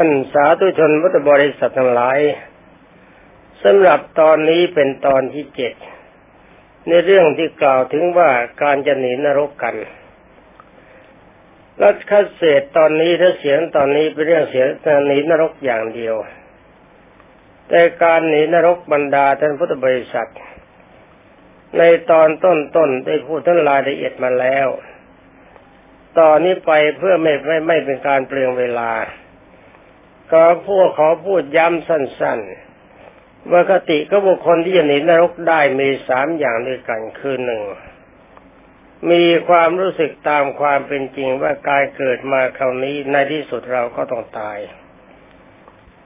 ท่านสาธุชนพุทธบริษัททั้งหลายสำหรับตอนนี้เป็นตอนที่เจ็ดในเรื่องที่กล่าวถึงว่าการจะหนีนรกกันรัชคัเศษตอนนี้ถ้าเสียงตอนนี้เป็นเรื่องเสียงหนีนรกอย่างเดียว แต่การหนีนรกบรรดาท่านพุทธบริษัท ในตอนต้นๆได้พูดทั้งรายละเอียดมาแล้ว ตอนนี้ไปเพื่อไม่ไม่ไม่เป็นการเปลืองเวลา ก็พวกขอพูดย้ำสั้นๆว่าคติก็บุคคลที่จะหนีนรกได้มีสามอย่างด้วยกันคือหนึ่งมีความรู้สึกตามความเป็นจริงว่าการเกิดมาคราวนี้ในที่สุดเราก็ต้องตาย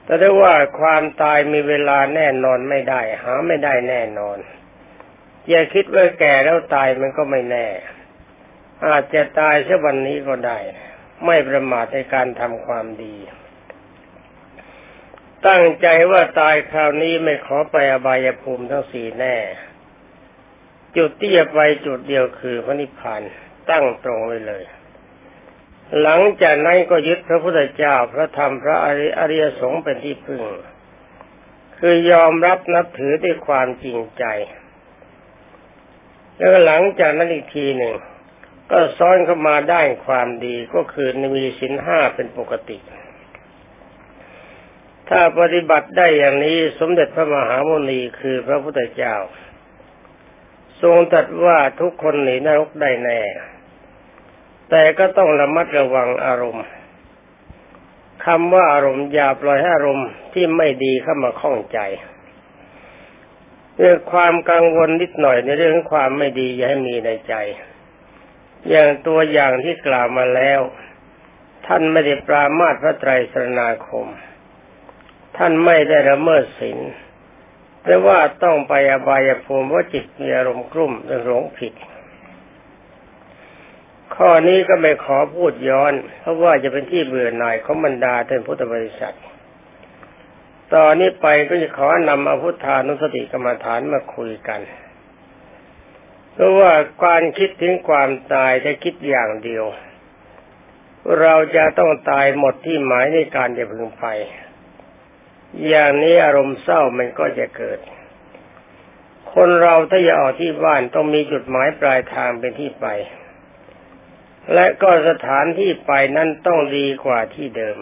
แต่ได้ว่าความตายมีเวลาแน่นอนไม่ได้ หาไม่ได้แน่นอน อย่าคิดว่าแก่แล้วตายมันก็ไม่แน่ อาจจะตายเช่วันนี้ก็ได้ ไม่ประมาทในการทำความดี ตั้งใจว่าตายคราวนี้ไม่ขอไปอบายภูมิทั้งสี่แน่ จุดที่จะไปจุดเดียวคือพระนิพพานตั้งตรงไว้เลย หลังจากนั้นก็ยึดพระพุทธเจ้าพระธรรมพระอริยสงฆ์เป็นที่พึ่ง คือยอมรับนับถือด้วยความจริงใจ แล้วหลังจากนั้นอีกทีหนึ่งก็ซ้อนเข้ามาได้ความดีก็คือมีสินห้าเป็นปกติ ถ้าปฏิบัติได้อย่างนี้สมเด็จพระมหาโมนีคือพระพุทธเจ้า ทรงตรัสว่าทุกคนหนีนรกได้แน่ แต่ก็ต้องระมัดระวังอารมณ์คำว่าอารมณ์อย่าปล่อยให้อารมณ์ที่ไม่ดีเข้ามาข้องใจเรื่องความกังวลนิดหน่อยในเรื่องความไม่ดีอย่าให้มีในใจ อย่างตัวอย่างที่กล่าวมาแล้ว ท่านไม่ได้ปรามาสพระไตรสรณาคม ท่านไม่ได้ละเมิดศีลแต่ว่าต้องไปอบายภูมิว่าจิตมีอารมณ์กลุ่มหรือหลงผิด ข้อนี้ก็ไม่ขอพูดย้อน เพราะว่าจะเป็นที่เบื่อหน่ายของบรรดาท่านพุทธบริษัท ตอนนี้ไปก็จะขอนำอพุทธานุสติกรรมฐานมาคุยกันเพราะว่าการคิดถึงความตายจะคิดอย่างเดียว เราจะต้องตายหมดที่หมายในการจะพึงไป อย่างนี้อารมณ์เศร้ามันก็จะเกิด คนเราถ้าจะออกที่บ้านต้องมีจุดหมายปลายทางเป็นที่ไป และก็สถานที่ไปนั้นต้องดีกว่าที่เดิม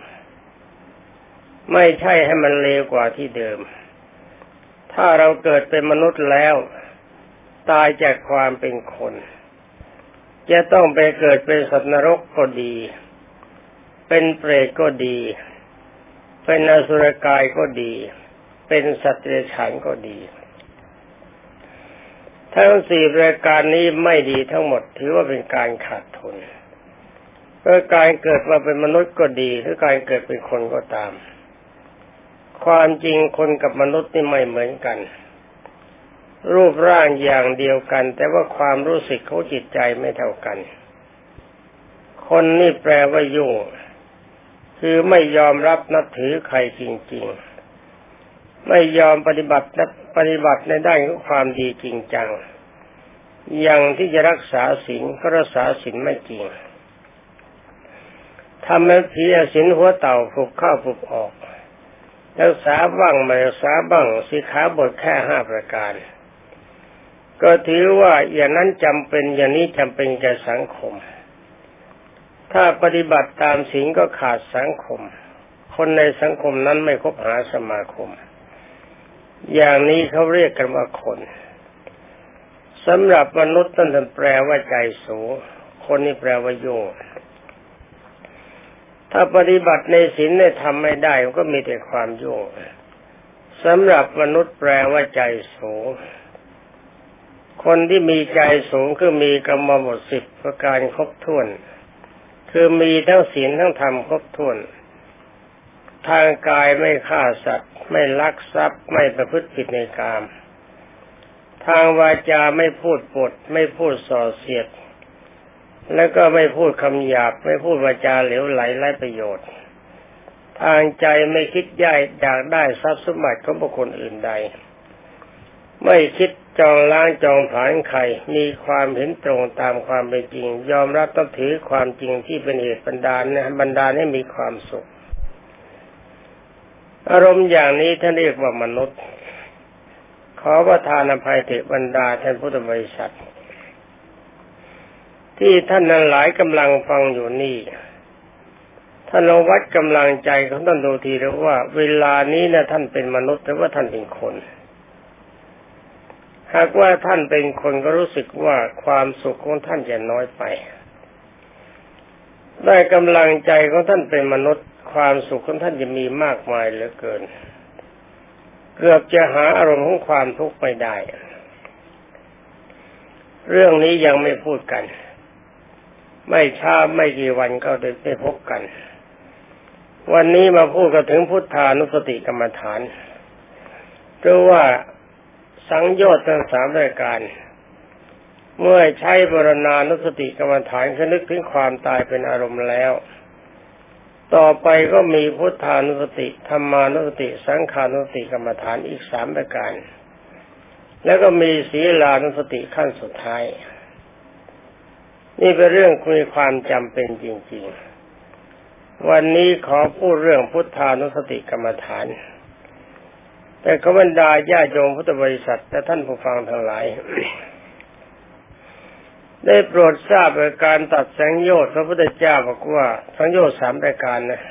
ไม่ใช่ให้มันเลวกว่าที่เดิม ถ้าเราเกิดเป็นมนุษย์แล้ว ตายจากความเป็นคน จะต้องไปเกิดเป็นสัตว์นรกก็ดี เป็นเปรตก็ดี เป็นอสุรกายก็ดี เป็นสัตว์เดรัจฉานก็ดี ทั้งสี่รายการนี้ไม่ดีทั้งหมด ถือว่าเป็นการขาดทุนเพื่อการเกิดมาเป็นมนุษย์ก็ดีหรือการเกิดเป็นคนก็ตาม ความจริงคนกับมนุษย์นี่ไม่เหมือนกัน รูปร่างอย่างเดียวกัน แต่ว่าความรู้สึกเของจิตใจไม่เท่ากัน คนนี่แปลว่ายุ่ง คือไม่ยอมรับนับถือใครจริง ๆ ไม่ยอมปฏิบัติปฏิบัติในด้านของความดีจริงจัง อย่างที่จะรักษาศีลก็รักษาศีลไม่จริงทำให้ผีศีลหัวเต่าผูกเข้าผูกออกรักษาบ้างไม่รักษาบ้างสิขาบทแค่ห้าประการ ก็ถือว่าอย่างนั้นจำเป็นอย่างนี้จำเป็นแก่สังคม ถ้าปฏิบัติตามสิ่งก็ขาดสังคม คนในสังคมนั้นไม่คบหาสมาคม อย่างนี้เขาเรียกกันว่าคนสำหรับมนุษย์นั่นแปลว่าใจสูง คนนี้แปลว่าโยงถ้าปฏิบัติในศีลในทำไม่ได้ก็มีแต่ความโยงสำหรับมนุษย์แปลว่าใจสูง คนที่มีใจสูงคือมีกรรมบทสิบประการครบถ้วน คือมีทั้งศีลทั้งธรรมครบถ้วน ทางกายไม่ฆ่าสัตว์ ไม่ลักทรัพย์ไม่ประพฤติผิดในกาม ทางวาจาไม่พูดปด ไม่พูดส่อเสียด แล้วก็ไม่พูดคำหยาบ ไม่พูดวาจาเหลวไหลไร้ประโยชน์ ทางใจไม่คิดย่ายอยากได้ทรัพย์สมบัติของบุคคลอื่นใด ไม่คิด จองล้างจองผานใครมีความเห็นตรงตามความเป็นจริง ยอมรับต้องถือความจริงที่เป็นเหตุบันดาลนะบันดาลให้มีความสุข อารมณ์อย่างนี้ท่านเรียกว่ามนุษย์ ขอประทานอภัยเถิดบรรดาท่านพุทธบริษัท ที่ท่านนั้นหลายกำลังฟังอยู่นี่ท่านลองวัดกำลังใจของท่านดูทีแล้วว่า เวลานี้นะท่านเป็นมนุษย์แต่ว่าท่านเป็นคน หากว่าท่านเป็นคนก็รู้สึกว่าความสุขของท่านจะน้อยไป ได้กำลังใจของท่านเป็นมนุษย์ ความสุขของท่านจะมีมากมายเหลือเกิน เกือบจะหาอารมณ์ของความทุกข์ไม่ได้ เรื่องนี้ยังไม่พูดกัน ไม่ช้าไม่กี่วันก็ได้พบกัน วันนี้มาพูดกันถึงพุทธานุสติกรรมฐานเพราะว่า สังโยชน์ทั้งสามรายการ เมื่อใช้บรณานุสติกรรมฐานคนึกถึงความตายเป็นอารมณ์แล้ว ต่อไปก็มีพุทธานุสติธรรมานุสติ สังขานุสติกรรมฐานอีกสามรายการ แล้วก็มีศีลานุสติขั้นสุดท้าย นี่เป็นเรื่องคุยความจำเป็นจริง ๆ วันนี้ขอพูดเรื่องพุทธานุสติกรรมฐาน แต่ขบรรดาญาโยมพุทธบริษัทและท่านผู้ฟังทั้งหลาย ได้โปรดทราบการตัดแสงโยชน์พระพุทธเจ้าบอกว่าสังโยชน์สามรายการนะ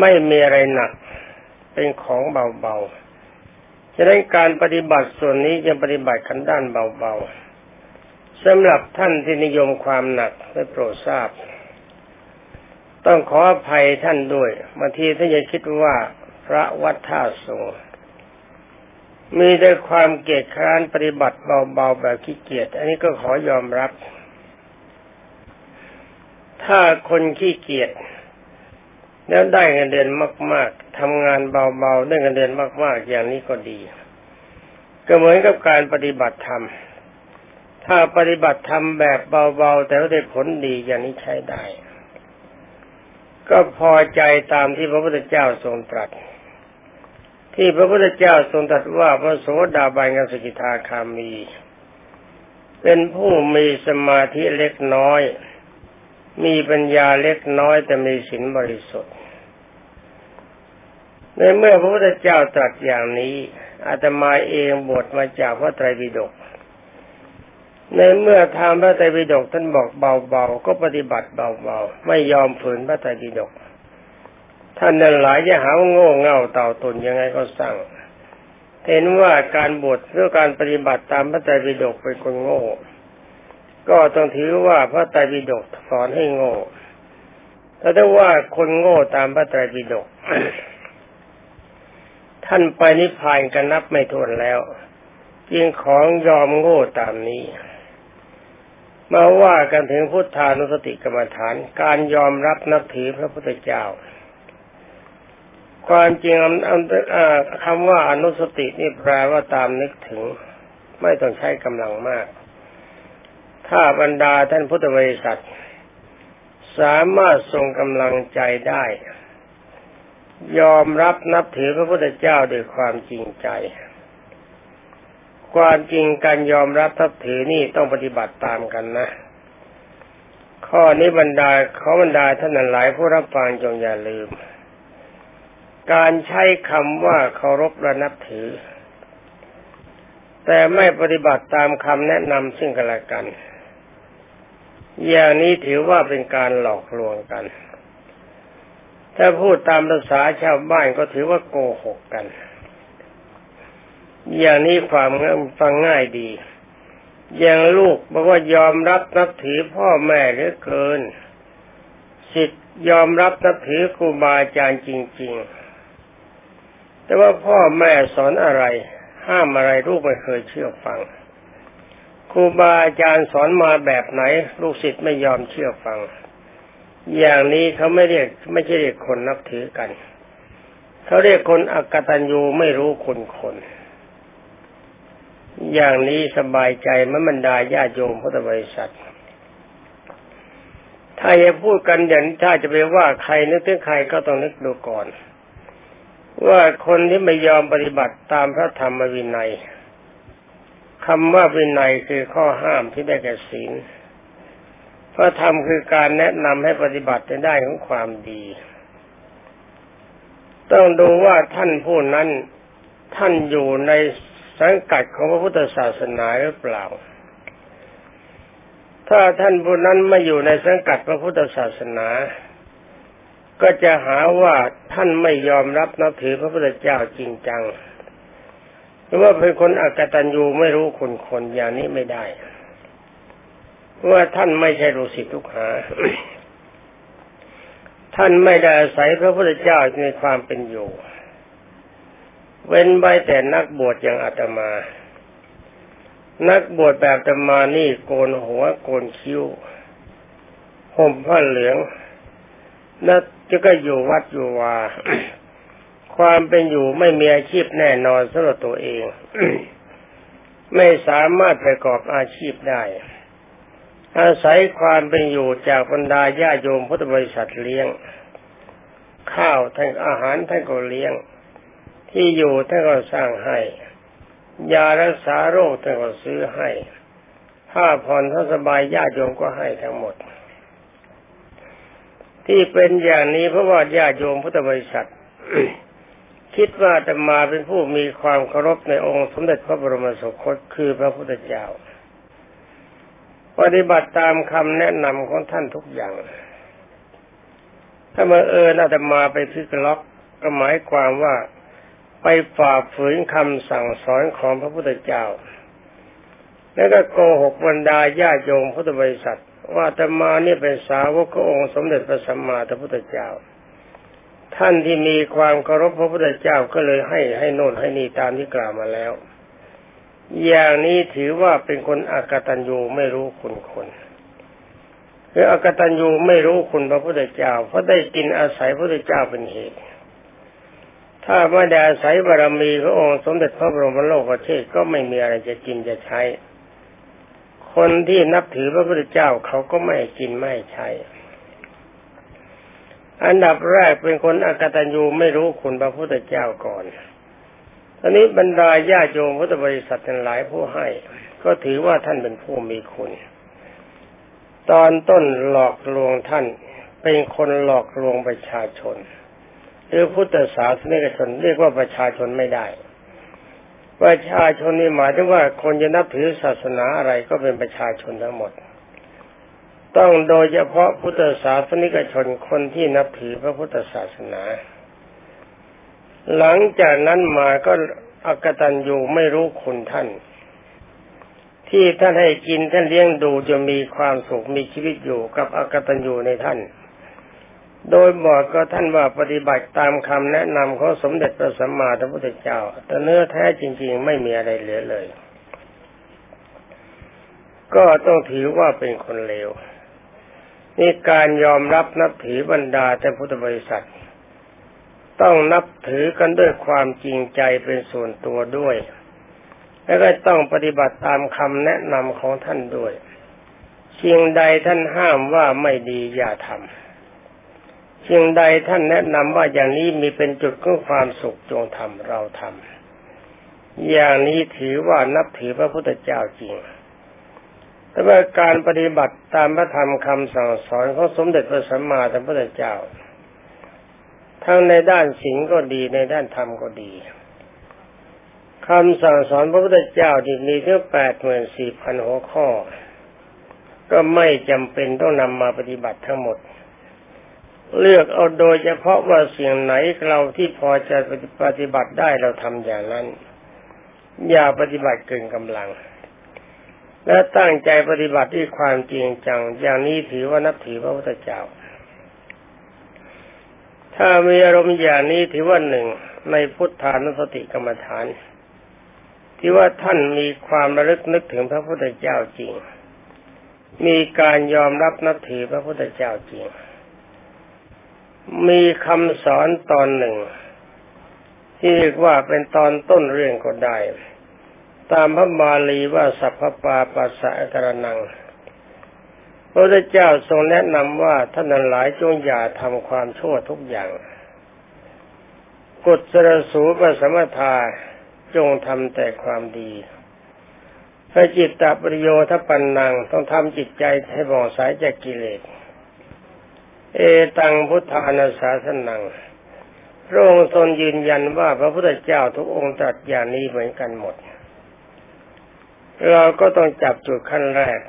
ไม่มีอะไรหนักเป็นของเบาๆฉะนั้นการปฏิบัติส่วนนี้จะปฏิบัติกันด้านเบาๆสำหรับท่านที่นิยมความหนักได้โปรดทราบ ต้องขออภัยท่านด้วยบางทีท่านจะคิดว่า พระวัดท่าสงมีแต่ความเกียจคร้านปฏิบัติเบาๆแบบขี้เกียจอันนี้ก็ขอยอมรับ ถ้าคนขี้เกียจแล้วได้เงินเดือนมาก ๆทำงานเบาๆได้เงินเดือนมาก ๆ อย่างนี้ก็ดี ก็เหมือนกับการปฏิบัติธรรม ถ้าปฏิบัติธรรมแบบเบาๆแต่ว่าได้ผลดีอย่างนี้ใช้ได้ ก็พอใจตามที่พระพุทธเจ้าทรงตรัส ที่พระพุทธเจ้าทรงตรัสว่าพระโสดาบันกับสกิทาคามี เป็นผู้มีสมาธิเล็กน้อย มีปัญญาเล็กน้อยแต่มีศีลบริสุทธิ์ ในเมื่อพระพุทธเจ้าตรัสอย่างนี้อาตมาเองบทมาจากพระไตรปิฎกในเมื่อทางพระไตรปิฎกท่านบอกเบาๆก็ปฏิบัติเบาๆไม่ยอมฝืนพระไตรปิฎก ท่านนั้นหลายจะหาโง่เง่าเต่าตนยังไงก็สั่งเห็นว่าการบวชเรื่องการปฏิบัติตามพระไตรปิฎกเป็นคนโง่ ก็ต้องถือว่าพระไตรปิฎกสอนให้โง่แต่ถ้าว่าคนโง่ตามพระไตรปิฎกท่านไปนิพพานกันนับไม่ถ้วนแล้วจึงของยอมโง่ตามนี้ มาว่ากันถึงพุทธานุสติกรรมฐาน การยอมรับนับถือพระพุทธเจ้า ความจริงคำว่าอนุสตินี่แปลว่าตามนึกถึง ไม่ต้องใช้กำลังมาก ถ้าบรรดาท่านพุทธบริษัท สามารถทรงกำลังใจได้ ยอมรับนับถือพระพุทธเจ้าด้วยความจริงใจ ความจริงการยอมรับทับถือนี่ต้องปฏิบัติตามกันนะ ข้อนี้บรรดาขอบรรดาท่านหลายผู้รับฟังจงอย่าลืม การใช้คำว่าเคารพและนับถือ แต่ไม่ปฏิบัติตามคำแนะนำซึ่งกันและกัน อย่างนี้ถือว่าเป็นการหลอกลวงกัน ถ้าพูดตามภาษาชาวบ้านก็ถือว่าโกหกกัน อย่างนี้ความฟังง่ายดี อย่างลูกบอกว่ายอมรับนับถือพ่อแม่เหลือเกินสิทธิ์ยอมรับนับถือครูบาอาจารย์จริง ๆ แต่ว่าพ่อแม่สอนอะไร ห้ามอะไรลูกไม่เคยเชื่อฟังครูบาอาจารย์สอนมาแบบไหน ลูกศิษย์ไม่ยอมเชื่อฟัง อย่างนี้เขาไม่เรียกไม่ใช่เรียกคนนับถือกันเขาเรียกคนอกตัญญูไม่รู้คุณคน อย่างนี้สบายใจมันบรรดาญาโยมพุทธบริษัท ถ้าจะพูดกันอย่างถ้าจะไปว่าใครนึกถึงใครก็ต้องนึกดูก่อน ว่าคนที่ไม่ยอมปฏิบัติตามพระธรรมวินัยคำว่าวินัยคือข้อห้ามที่ได้แก่ศีลพระธรรมคือการแนะนำให้ปฏิบัติในได้ของความดี ต้องดูว่าท่านผู้นั้นท่านอยู่ในสังกัดของพระพุทธศาสนาหรือเปล่า ถ้าท่านผู้นั้นไม่อยู่ในสังกัดพระพุทธศาสนา ก็จะหาว่าท่านไม่ยอมรับนับถือพระพุทธเจ้าจริงจัง หรือว่าเป็นคนอักตันยูไม่รู้คุณคนอย่างนี้ไม่ได้ว่าท่านไม่ใช่ลูกศิษย์ลูกหา ท่านไม่ได้อาศัยพระพุทธเจ้าในความเป็นอยู่ เว้นไว้แต่นักบวชอย่างอาตมา นักบวชแบบอาตมานี่โกนหัวโกนคิ้วห่มผ้าเหลือง นักจะก็อยู่วัดอยู่วาความเป็นอยู่ไม่มีอาชีพแน่นอนสำหรับตัวเอง ไม่สามารถประกอบอาชีพได้ อาศัยความเป็นอยู่จากบรรดาญาโยมพุทธบริษัทเลี้ยง ข้าวท่านอาหารท่านก็เลี้ยง ที่อยู่ท่านก็สร้างให้ ยารักษาโรคท่านก็ซื้อให้ผ้าผ่อนท่านสบายญาติโยมก็ให้ทั้งหมด ที่เป็นอย่างนี้เพราะว่าญาติโยมพุทธบริษัท คิดว่าจะมาเป็นผู้มีความเคารพในองค์สมเด็จพระบรมสุคตคือพระพุทธเจ้า ปฏิบัติตามคำแนะนำของท่านทุกอย่าง ถ้ามาเอิญอาตมาไปพิกล็อกก็หมายความว่าไปฝ่าฝืนคำสั่งสอนของพระพุทธเจ้า แล้วก็โกหกบรรดาญาโยมพุทธบริษัท ว่าตมานี่ยเป็นสาวกของค์สมเด็จพระสัมมาสัมพุทธเจ้า ท่านที่มีความเคารพพระพุทธเจ้าก็เลยให้ให้โน่นให้นี่ตามที่กล่าวมาแล้ว อย่างนี้ถือว่าเป็นคนอากตัญญูไม่รู้คุณคนคืออากตัญญูไม่รู้คุณพระพุทธเจ้า เพราะได้กินอาศัยพระพุทธเจ้าเป็นเหตุ ถ้าไม่ได้อาศัยบารมีพระองค์สมเด็จพระบรมโลกประเทศก็ไม่มีอะไรจะกินจะใช้ คนที่นับถือพระพุทธเจ้าเขาก็ไม่กินไม่ใช้ อันดับแรกเป็นคนอากตัญญูไม่รู้คุณพระพุทธเจ้าก่อนตอนนี้บรรดาญาโยมพุทธบริษัททั้งหลายผู้ให้ ก็ถือว่าท่านเป็นผู้มีคุณ ตอนต้นหลอกลวงท่านเป็นคนหลอกลวงประชาชน หรือพุทธศาสนิกชนเรียกว่าประชาชนไม่ได้ ประชาชนนี่หมายถึงว่าคนจะนับถือศาสนาอะไรก็เป็นประชาชนทั้งหมด ต้องโดยเฉพาะพุทธศาสนิกชนคนที่นับถือพระพุทธศาสนา หลังจากนั้นมาก็อกตันยูไม่รู้คุณท่าน ที่ท่านให้กินท่านเลี้ยงดูจะมีความสุขมีชีวิตอยู่กับอกตันยูในท่าน โดยบอกก็ท่านว่าปฏิบัติตามคำแนะนำของสมเด็จพระสัมมาสัมพุทธเจ้า แต่เนื้อแท้จริง ๆ ไม่มีอะไรเหลือเลย ก็ต้องถือว่าเป็นคนเลวนี่การยอมรับนับถือบรรดาแต่พุทธบริษัท ต้องนับถือกันด้วยความจริงใจเป็นส่วนตัวด้วย และก็ต้องปฏิบัติตามคำแนะนำของท่านด้วยสิ่งใดท่านห้ามว่าไม่ดีอย่าทำ สิ่งใดท่านแนะนำว่าอย่างนี้มีเป็นจุดของความสุขจงทำเราทำอย่างนี้ถือว่านับถือพระพุทธเจ้าจริงแต่ว่าการปฏิบัติตามพระธรรมคำสั่งสอนของสมเด็จพระสัมมาสัมพุทธเจ้า ทั้งในด้านศีลก็ดีในด้านธรรมก็ดีคำสั่งสอนพระพุทธเจ้าที่มีถึงแปดหมื่นสี่พันหัวข้อ ก็ไม่จำเป็นต้องนำมาปฏิบัติทั้งหมด เลือกเอาโดยเฉพาะว่าสียงไหนเราที่พอจะปฏิบัติได้เราทำอย่างนั้น อย่าปฏิบัติเกินกำลัง และตั้งใจปฏิบัติด้วยความจริงจัง อย่างนี้ถือว่านับถือพระพุทธเจ้า ถ้ามีอารมณ์อย่างนี้ถือว่าหนึ่งในพุทธานุสติกรรมฐาน ที่ว่าท่านมีความระลึกนึกถึงพระพุทธเจ้าจริง มีการยอมรับนับถือพระพุทธเจ้าจริง มีคำสอนตอนหนึ่ง ที่เรียกว่าเป็นตอนต้นเรื่องก็ได้ ตามพระบาลีว่าสัพพปาปัสสะกรนัง พระพุทธเจ้าทรงแนะนำว่าท่านหลายจงอย่าทำความชั่วทุกอย่างกุศลสูปสมถาจงทำแต่ความดีพระจิตตปริโยทปันนังต้องทำจิตใจให้บ่องสายจากกิเลส เอตังพุทธานาสาสนัง พระองค์ทรงยืนยันว่าพระพุทธเจ้าทุกองค์ตรัสอย่างนี้เหมือนกันหมด เราก็ต้องจับจุดขั้นแรก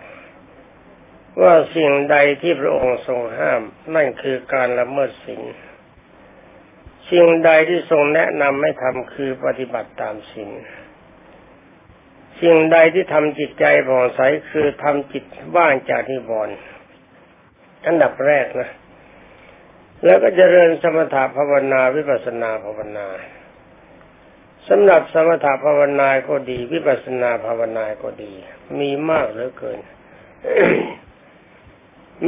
ว่าสิ่งใดที่พระองค์ทรงห้าม นั่นคือการละเมิดศีลสิ่งใดที่ทรงแนะนำให้ทำคือปฏิบัติตามศีลสิ่งใดที่ทำจิตใจผ่องใสคือทำจิตว่างจากนิวรณ์อันดับแรกนะ แล้วก็เจริญสมถะภาวนาวิปัสนาภาวนาสำหรับสมถะภาวนาก็ดี วิปัสนาภาวนาก็ดี มีมากเหลือเกิน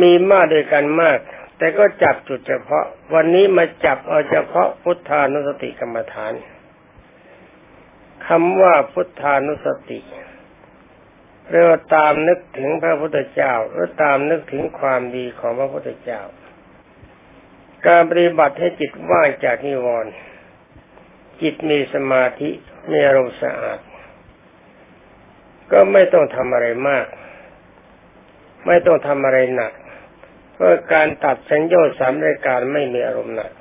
มีมากด้วยกันมาก แต่ก็จับจุดเฉพาะ วันนี้มาจับเอาเฉพาะพุทธานุสติกรรมฐานคำว่าพุทธานุสติเรียกว่าตามนึกถึงพระพุทธเจ้าหรือตามนึกถึงความดีของพระพุทธเจ้า การปฏิบัติให้จิตว่างจากนิวรณ์จิตมีสมาธิมีอารมณ์สะอาด ก็ไม่ต้องทำอะไรมาก ไม่ต้องทำอะไรหนัก เพราะการตัดสัญญาสามรายการไม่มีอารมณ์หนัก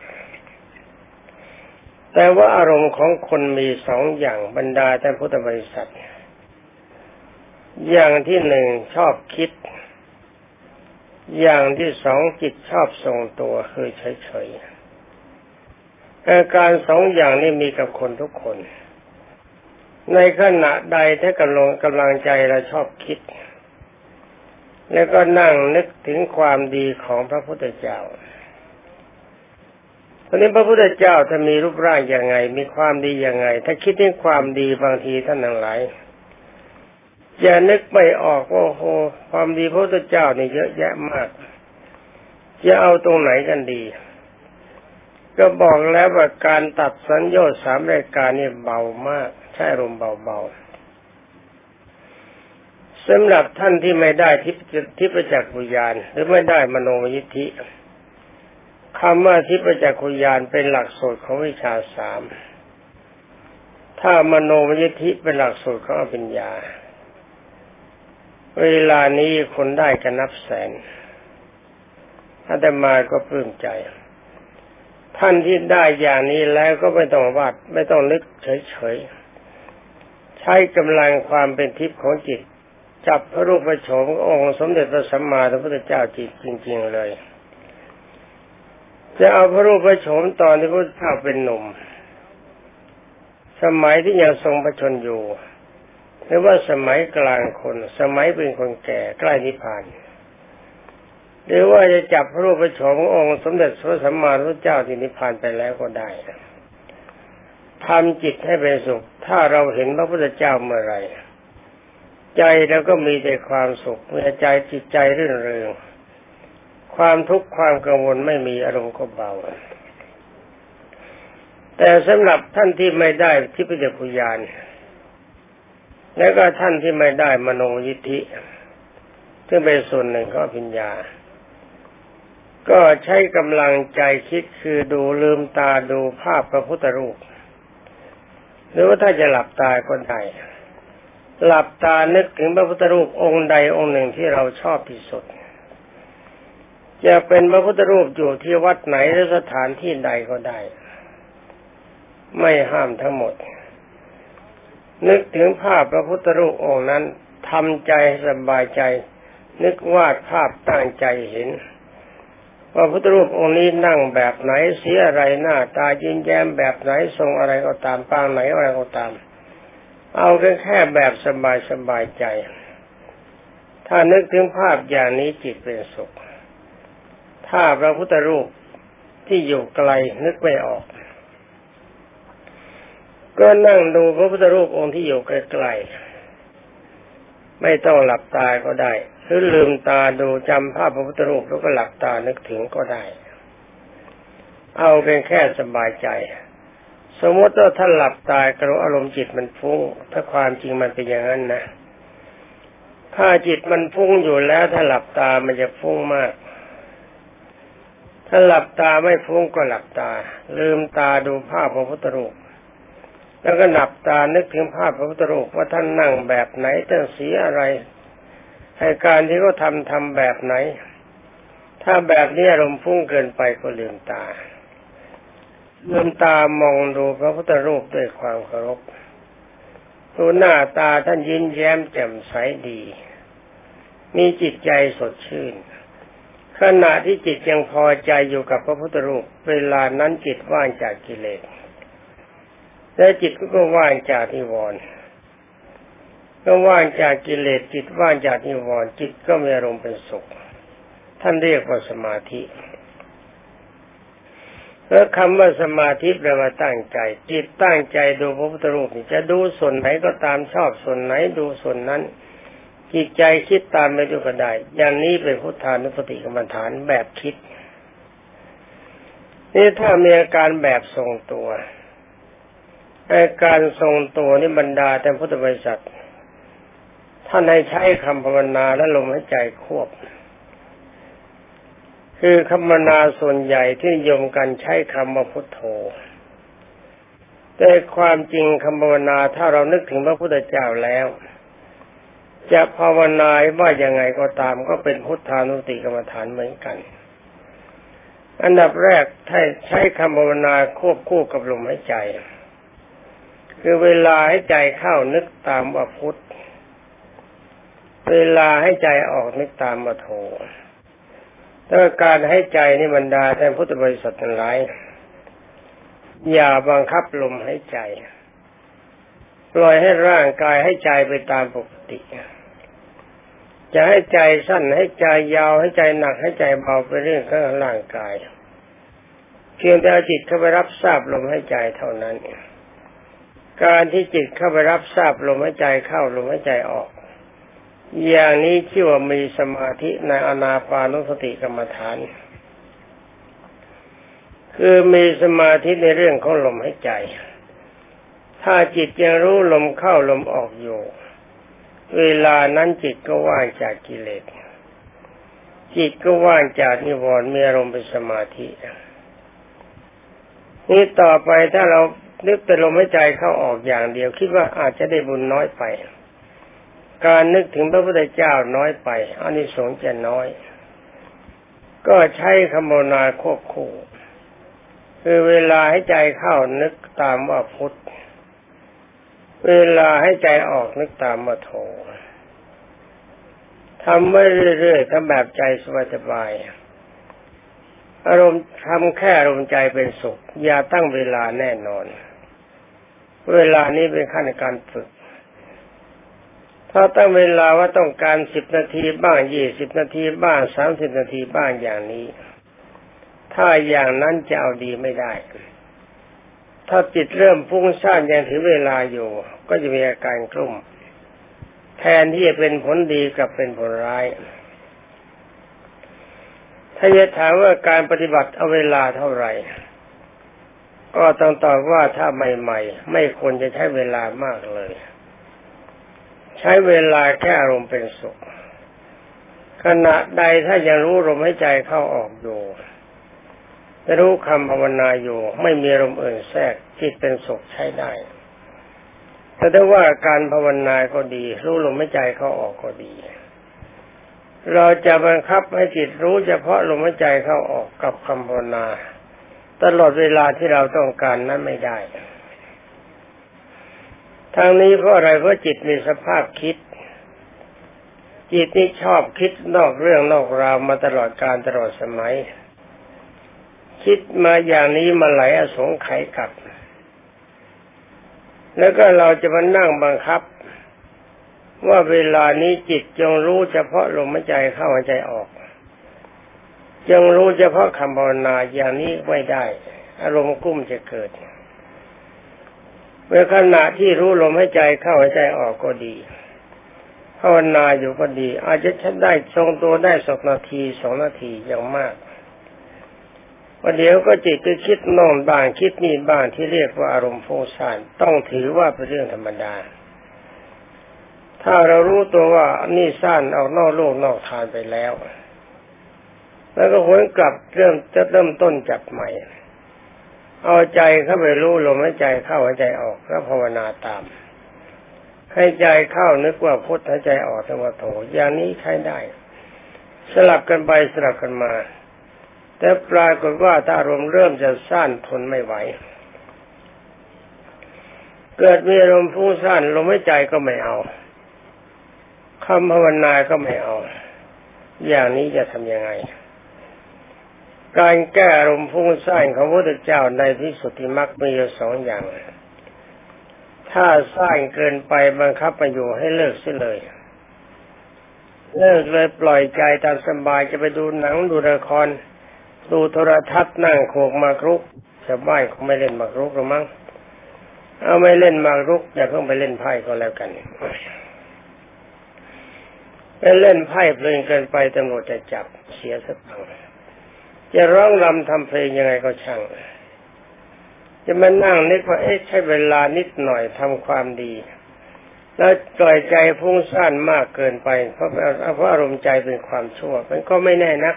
แต่ว่าอารมณ์ของคนมีสองอย่างบรรดาท่พุทธบริษัท อย่างที่หนึ่งชอบคิด อย่างที่สองจิตชอบทรงตัวคือเฉยๆอาการสองอย่างนี้มีกับคนทุกคน ในขณะใดถ้ากำลังกำลังใจเราชอบคิด แล้วก็นั่งนึกถึงความดีของพระพุทธเจ้าตอนนี้พระพุทธเจ้าถ้ามีรูปร่างยังไง มีความดียังไง ถ้าคิดถึงความดีบางทีท่านทั้งหลาย อย่านึกไม่ออกว่าโหความดีพระพุทธเจ้านี่เยอะแยะมาก จะเอาตรงไหนกันดี ก็บอกแล้วว่าการตัดสัญญาสามรายการนี่เบามาก ใช่ลมเบาๆสำหรับท่านที่ไม่ได้ทิพทิพจักรวิญญาณหรือไม่ได้มโนยิทธิคำว่าทิพจักขุยานเป็นหลักสูตรของวิชาสามถ้ามโนมยิทธิเป็นหลักสูตรของอภิญญา เวลานี้คนได้กันนับแสนอาตมาก็ปลื้มใจ ท่านที่ได้อย่างนี้แล้วก็ไม่ต้องวาดไม่ต้องนึกเฉยๆ ใช้กำลังความเป็นทิพย์ของจิต จับพระรูปพระโฉมองค์สมเด็จพระสัมมาสัมพุทธเจ้าจิตจริง ๆเลย จะเอาพระรูปพระโฉมตอนที่พระเจ้าเป็นหนุ่ม สมัยที่ยังทรงพระชนอยู่ หรือว่าสมัยกลางคน สมัยเป็นคนแก่ใกล้นิพพานหรือว่าจะจับพระรูปพระโฉมององค์สมเด็จพระสัมมาสัมพุทธเจ้าที่นิพพานไปแล้วก็ได้ทำจิตให้เป็นสุข ถ้าเราเห็นพระพุทธเจ้าเมื่อไรใจเราก็มีแต่ความสุขเมื่อใจจิตใจรื่นเริงความทุกข์ความกังวลไม่มีอารมณ์ก็เบา แต่สำหรับท่านที่ไม่ได้ทิพยพุญาน และก็ท่านที่ไม่ได้มโนยิทธิ ซึ่งเป็นส่วนหนึ่งของปัญญา ก็ใช้กำลังใจคิดคือดูลืมตาดูภาพพระพุทธรูป หรือว่าถ้าจะหลับตาก็ได้หลับตานึกถึงพระพุทธรูปองค์ใดองค์หนึ่งที่เราชอบที่สุด จะเป็นพระพุทธรูปอยู่ที่วัดไหนหรือสถานที่ใดก็ได้ ไม่ห้ามทั้งหมด นึกถึงภาพพระพุทธรูปองค์นั้นทำใจสบายใจ นึกวาดภาพตั้งใจเห็นว่าพุทธรูปองค์นี้นั่งแบบไหนเสียอะไรหน้าตายิ้มแย้มแบบไหนทรงอะไรก็ตามปางไหนอะไรก็ตาม เอาแค่แค่แบบสบายสบายใจ ถ้านึกถึงภาพอย่างนี้จิตเป็นสุข ถ้าพระพุทธรูปที่อยู่ไกลนึกไม่ออก ก็นั่งดูพระพุทธรูปองค์ที่อยู่ไกลๆไม่ต้องหลับตาก็ได้หรือลืมตาดูจำภาพพระพุทธรูปแล้วก็หลับตานึกถึงก็ได้ เอาเป็นแค่สบายใจ สมมติว่าท่านหลับตากระอารมณ์จิตมันฟุ้ง ถ้าความจริงมันเป็นอย่างนั้นนะถ้าจิตมันฟุ้งอยู่แล้วถ้าหลับตามันจะฟุ้งมาก ถ้าหลับตาไม่ฟุ้งก็หลับตา ลืมตาดูภาพพระพุทธรูป แล้วก็หลับตานึกถึงภาพพระพุทธรูปว่าท่านนั่งแบบไหนท่านสีอะไรให้การที่เขาทำทำแบบไหน ถ้าแบบนี้อารมณ์ฟุ้งเกินไปก็ลืมตาเงินตามองดูพระพุทธรูปด้วยความเคารพดูหน้าตาท่านยิ้มแย้มแจ่มใสดี มีจิตใจสดชื่น ขณะที่จิตยังพอใจอยู่กับพระพุทธรูป เวลานั้นจิตว่างจากกิเลส และจิตก็ว่างจากนิวรณ์ก็ว่างจากกิเลสจิตว่างจากนิวรณ์จิตก็มีอารมณ์เป็นสุข ท่านเรียกว่าสมาธิแล้วคำว่าสมาธิแปลว่าตั้งใจ จิตตั้งใจดูพระพุทธรูปจะดูส่วนไหนก็ตามชอบส่วนไหนดูส่วนนั้น จิตใจคิดตามไปดูก็ได้ อย่างนี้เป็นพุทธานุสติกรรมฐานแบบคิดนี่ถ้ามีอาการแบบทรงตัว อาการทรงตัวนี่บรรดาแต่พุทธบริษัทท่านให้ใช้คำภาวนาและลมหายใจควบ คือคำนาส่วนใหญ่ที่นิยมกันใช้คำว่าพุทโธ แต่ความจริงคำภาวนาถ้าเรานึกถึงพระพุทธเจ้าแล้ว จะภาวนาว่ายังไงก็ตามก็เป็นพุทธานุติกรรมฐานเหมือนกัน อันดับแรกถ้าใช้คำภาวนาควบคู่กับลมหายใจ คือเวลาให้ใจเข้านึกตามว่าพุทธ เวลาให้ใจออกนึกตามว่าโธถ้าการให้ใจนี่บรรดาแทนพุทธบริษัททั้งหลายอย่าบังคับลมให้ใจ ปล่อยให้ร่างกายให้ใจไปตามปกติ จะให้ใจสั้นให้ใจยาวให้ใจหนักให้ใจเบาไปเรื่องของร่างกาย เพียงแต่จิตเข้าไปรับทราบลมให้ใจเท่านั้น การที่จิตเข้าไปรับทราบลมให้ใจเข้าลมให้ใจออก อย่างนี้ชื่อว่ามีสมาธิในอนาปานุสติกรรมฐาน คือมีสมาธิในเรื่องของลมหายใจ ถ้าจิตยังรู้ลมเข้าลมออกอยู่เวลานั้นจิตก็ว่างจากกิเลส จิตก็ว่างจากนิวรณ์มีอารมณ์เป็นสมาธิ นี่ต่อไปถ้าเรา นึกแต่ลมหายใจเข้าออกอย่างเดียว คิดว่าอาจจะได้บุญน้อยไป การนึกถึงพระพุทธเจ้าน้อยไปอานิสงส์จะน้อย ก็ใช้คำโมนาควบคู่คือเวลาให้ใจเข้านึกตามว่าพุทธเวลาให้ใจออกนึกตามว่าโททำไว้เรื่อยๆทำแบบใจสบายๆอารมณ์ทำแค่อารมณ์ใจเป็นสุข อย่าตั้งเวลาแน่นอน เวลานี้เป็นขั้นการฝึก ถ้าตั้งเวลาว่าต้องการสิบนาทีบ้างยี่สิบนาทีบ้างสามสิบนาทีบ้างอย่างนี้ ถ้าอย่างนั้นจะเอาดีไม่ได้ ถ้าจิตเริ่มฟุ้งซ่านยังถือเวลาอยู่ ก็จะมีอาการกลุ่ม แทนที่จะเป็นผลดีกับเป็นผลร้าย ถ้าจะถามว่าการปฏิบัติเอาเวลาเท่าไหร่ ก็ต้องตอบว่าถ้าใหม่ ๆ ไม่ควรจะใช้เวลามากเลย ใช้เวลาแค่อารมณ์เป็นสุข ขณะใดถ้ายังรู้ลมหายใจเข้าออกอยู่รู้คำภาวนาอยู่ ไม่มีลมอื่นแทรกจิตเป็นสุขใช้ได้ แต่ถ้าว่าการภาวนาก็ดี รู้ลมหายใจเข้าออกก็ดี เราจะบังคับให้จิตรู้เฉพาะลมหายใจเข้าออกกับคำภาวนา ตลอดเวลาที่เราต้องการนั้นไม่ได้ ทางนี้เพราะอะไรเพราะจิตมีสภาพคิด จิตนี่ชอบคิดนอกเรื่องนอกราวมาตลอดการตลอดสมัย คิดมาอย่างนี้มาไหลอสงไขยกับ แล้วก็เราจะมานั่งบังคับ ว่าเวลานี้จิตจงรู้เฉพาะลมหายใจเข้าหายใจออก จงรู้เฉพาะคำภาวนาอย่างนี้ไม่ได้ อารมณ์กุ้มจะเกิด เมื่อขณะที่รู้ลมหายใจเข้าหายใจออกก็ดีภาวนาอยู่ก็ดี อาจจะชัดได้ทรงตัวได้สองนาทีสองนาทีอย่างมากวันเดี๋ยวก็จิตก็คิดโน่นบ้างคิดนี่บ้างที่เรียกว่าอารมณ์ฟุ้งซ่านต้องถือว่าเป็นเรื่องธรรมดา ถ้าเรารู้ตัวว่านี่สั้นออกนอกโลกนอกทานไปแล้ว แล้วก็หวนกลับเริ่มจะเริ่มต้นจับใหม่ เอาใจเข้าไปรู้ลมหายใจเข้าหายใจออกแล้วภาวนาตามให้ใจเข้านึกว่าพุทธหายใจออกธรรมโถอย่างนี้ใช้ได้ สลับกันไปสลับกันมา แต่ปรากฏว่าถ้ารมเริ่มจะสั้นทนไม่ไหว เกิดมีอารมฟุ้งซ่านลมหายใจก็ไม่เอาคำภาวนาก็ไม่เอา อย่างนี้จะทำยังไง การแก้อารมณ์ฟุ้งซ่านของพระพุทธเจ้าในที่สุดที่มักมีอยู่สองอย่าง ถ้าซ่านเกินไปบังคับไปอยู่ให้เลิกเสียเลย เลิกเลยปล่อยใจตามสบายจะไปดูหนังดูละคร ดูโทรทัศน์นั่งโขกมากรุกชาวบ้านเขาไม่เล่นมากรุกหรือมั้งเอาไม่เล่นมากรุกอย่าเพิ่งไปเล่นไพ่ก็แล้วกันไปเล่นไพ่เพลินเกินไปตำรวจจะจับเสียสตัง จะร้องรำทำเพลงยังไงก็ช่าง จะมานั่งนึกว่าเอ๊ะใช้เวลานิดหน่อยทำความดี แล้วปล่อยใจพุ่งซ่านมากเกินไป เพราะเพราะอารมณ์ใจเป็นความชั่ว มันก็ไม่แน่นัก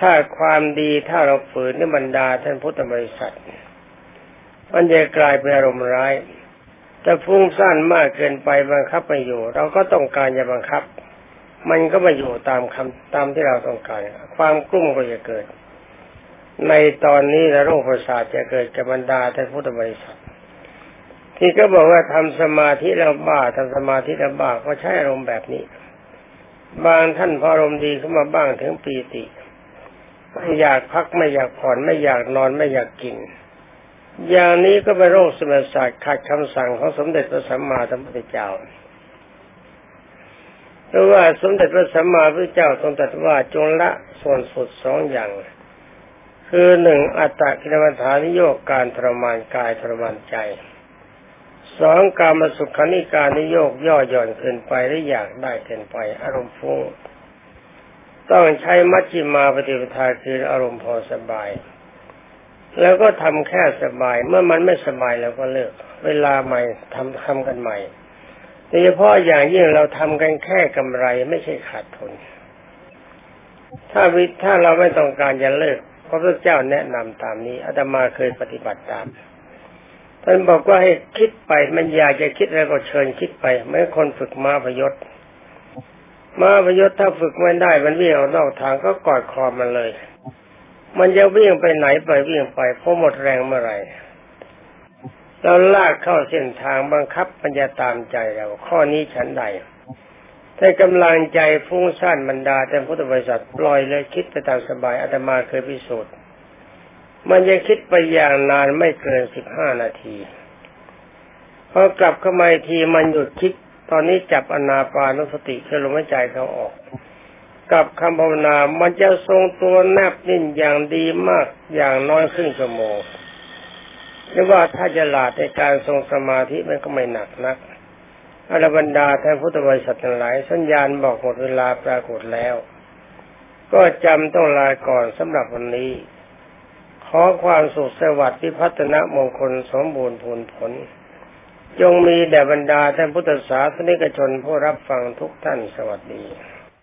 ถ้าความดีถ้าเราฝืนในบรรดาท่านพุทธบริษัท มันจะกลายเป็นอารมณ์ร้ายแต่ฟุ้งซ่านมากเกินไปบังคับไม่อยู่ เราก็ต้องการจะบังคับ มันก็ม่อยู่ตามคำตามที่เราต้องการ ความกลุ้มก็จะเกิด ในตอนนี้โรคประสาทจะเกิดกับบรรดาท่านพุทธบริษัท ที่ก็บอกว่าทำสมาธิแล้วบ้าทำสมาธิแล้วบ้าก็ใช้อารมณ์แบบนี้ บางท่านพออารมณ์ดีขึ้นมาบ้างถึงปีติไม่อยากพักไม่อยากผ่อนไม่อยากนอนไม่อยากกิน อย่างนี้ก็เป็นโรคสมองศาสตขัดคำสั่งของสมเด็จพระสัมมาสัมพุทธเจ้า เพราะว่าสมเด็จพระสัมมาสัมพุทธเจ้าทรงตรัสว่าจงละส่วนสุดสองอย่าง คือหนึ่งอัตตกิลมัฐานิโยกการทรมานกายทรมานใจสองการมาสุขานิการนิโยกย่อหย่อนเกินไปหรืออยากได้เกินไป อารมณ์ฟุ้งต้องใช้มัชฌิมาปฏิปทาคืออารมณ์พอสบาย แล้วก็ทำแค่สบาย เมื่อมันไม่สบายแล้วก็เลิก เวลาใหม่ทำทำกันใหม่ โดยเฉพาะอย่างยิ่งเราทำกันแค่กำไรไม่ใช่ขาดทุน ถ้าวิถ้าเราไม่ต้องการจะเลิกพระพุทธเจ้าแนะนำตามนี้อาตมาเคยปฏิบัติตามท่านบอกว่าให้คิดไปมันอยากจะคิดแล้วก็เชิญคิดไปไม่คนฝึกมาพยศมาพยศถ้าฝึกไม่ได้ มันวิ่งออกนอกทางก็กอดคอมันเลย มันจะวิ่งไปไหนไปวิ่งไปเพราะหมดแรงเมื่อไหร่ เราลากเข้าเส้นทางบังคับมันจะตามใจเรา ข้อนี้ฉันใดถ้ากำลังใจฟุ้งซ่านบรรดาแต่พุทธบริษัทปล่อยเลยคิดไปตามสบายอาตมาเคยพิสูจน์มันจะคิดไปอย่างนานไม่เกินสิบห้านาทีพอกลับเข้ามาทีมันหยุดคิด ตอนนี้จับอนาปานุสติคือลมหายใจเขาออกกับคำภาวนา มันจะทรงตัวแนบนิ่งอย่างดีมากอย่างน้อยครึ่งชั่วโมง หรือว่าถ้าจะหลาดในการทรงสมาธิมันก็ไม่หนักนักอรบรรดาท่านพุทธบริษัททั้งหลาย สัญญาณบอกหมดเวลาปรากฏแล้ว ก็จำต้องลาก่อนสำหรับวันนี้ ขอความสุขสวัสดิ์พิพัฒนมงคลสมบูรณ์ผลผล จงมีแด่บรรดาท่านพุทธศาสนิกชนผู้รับฟังทุกท่านสวัสดี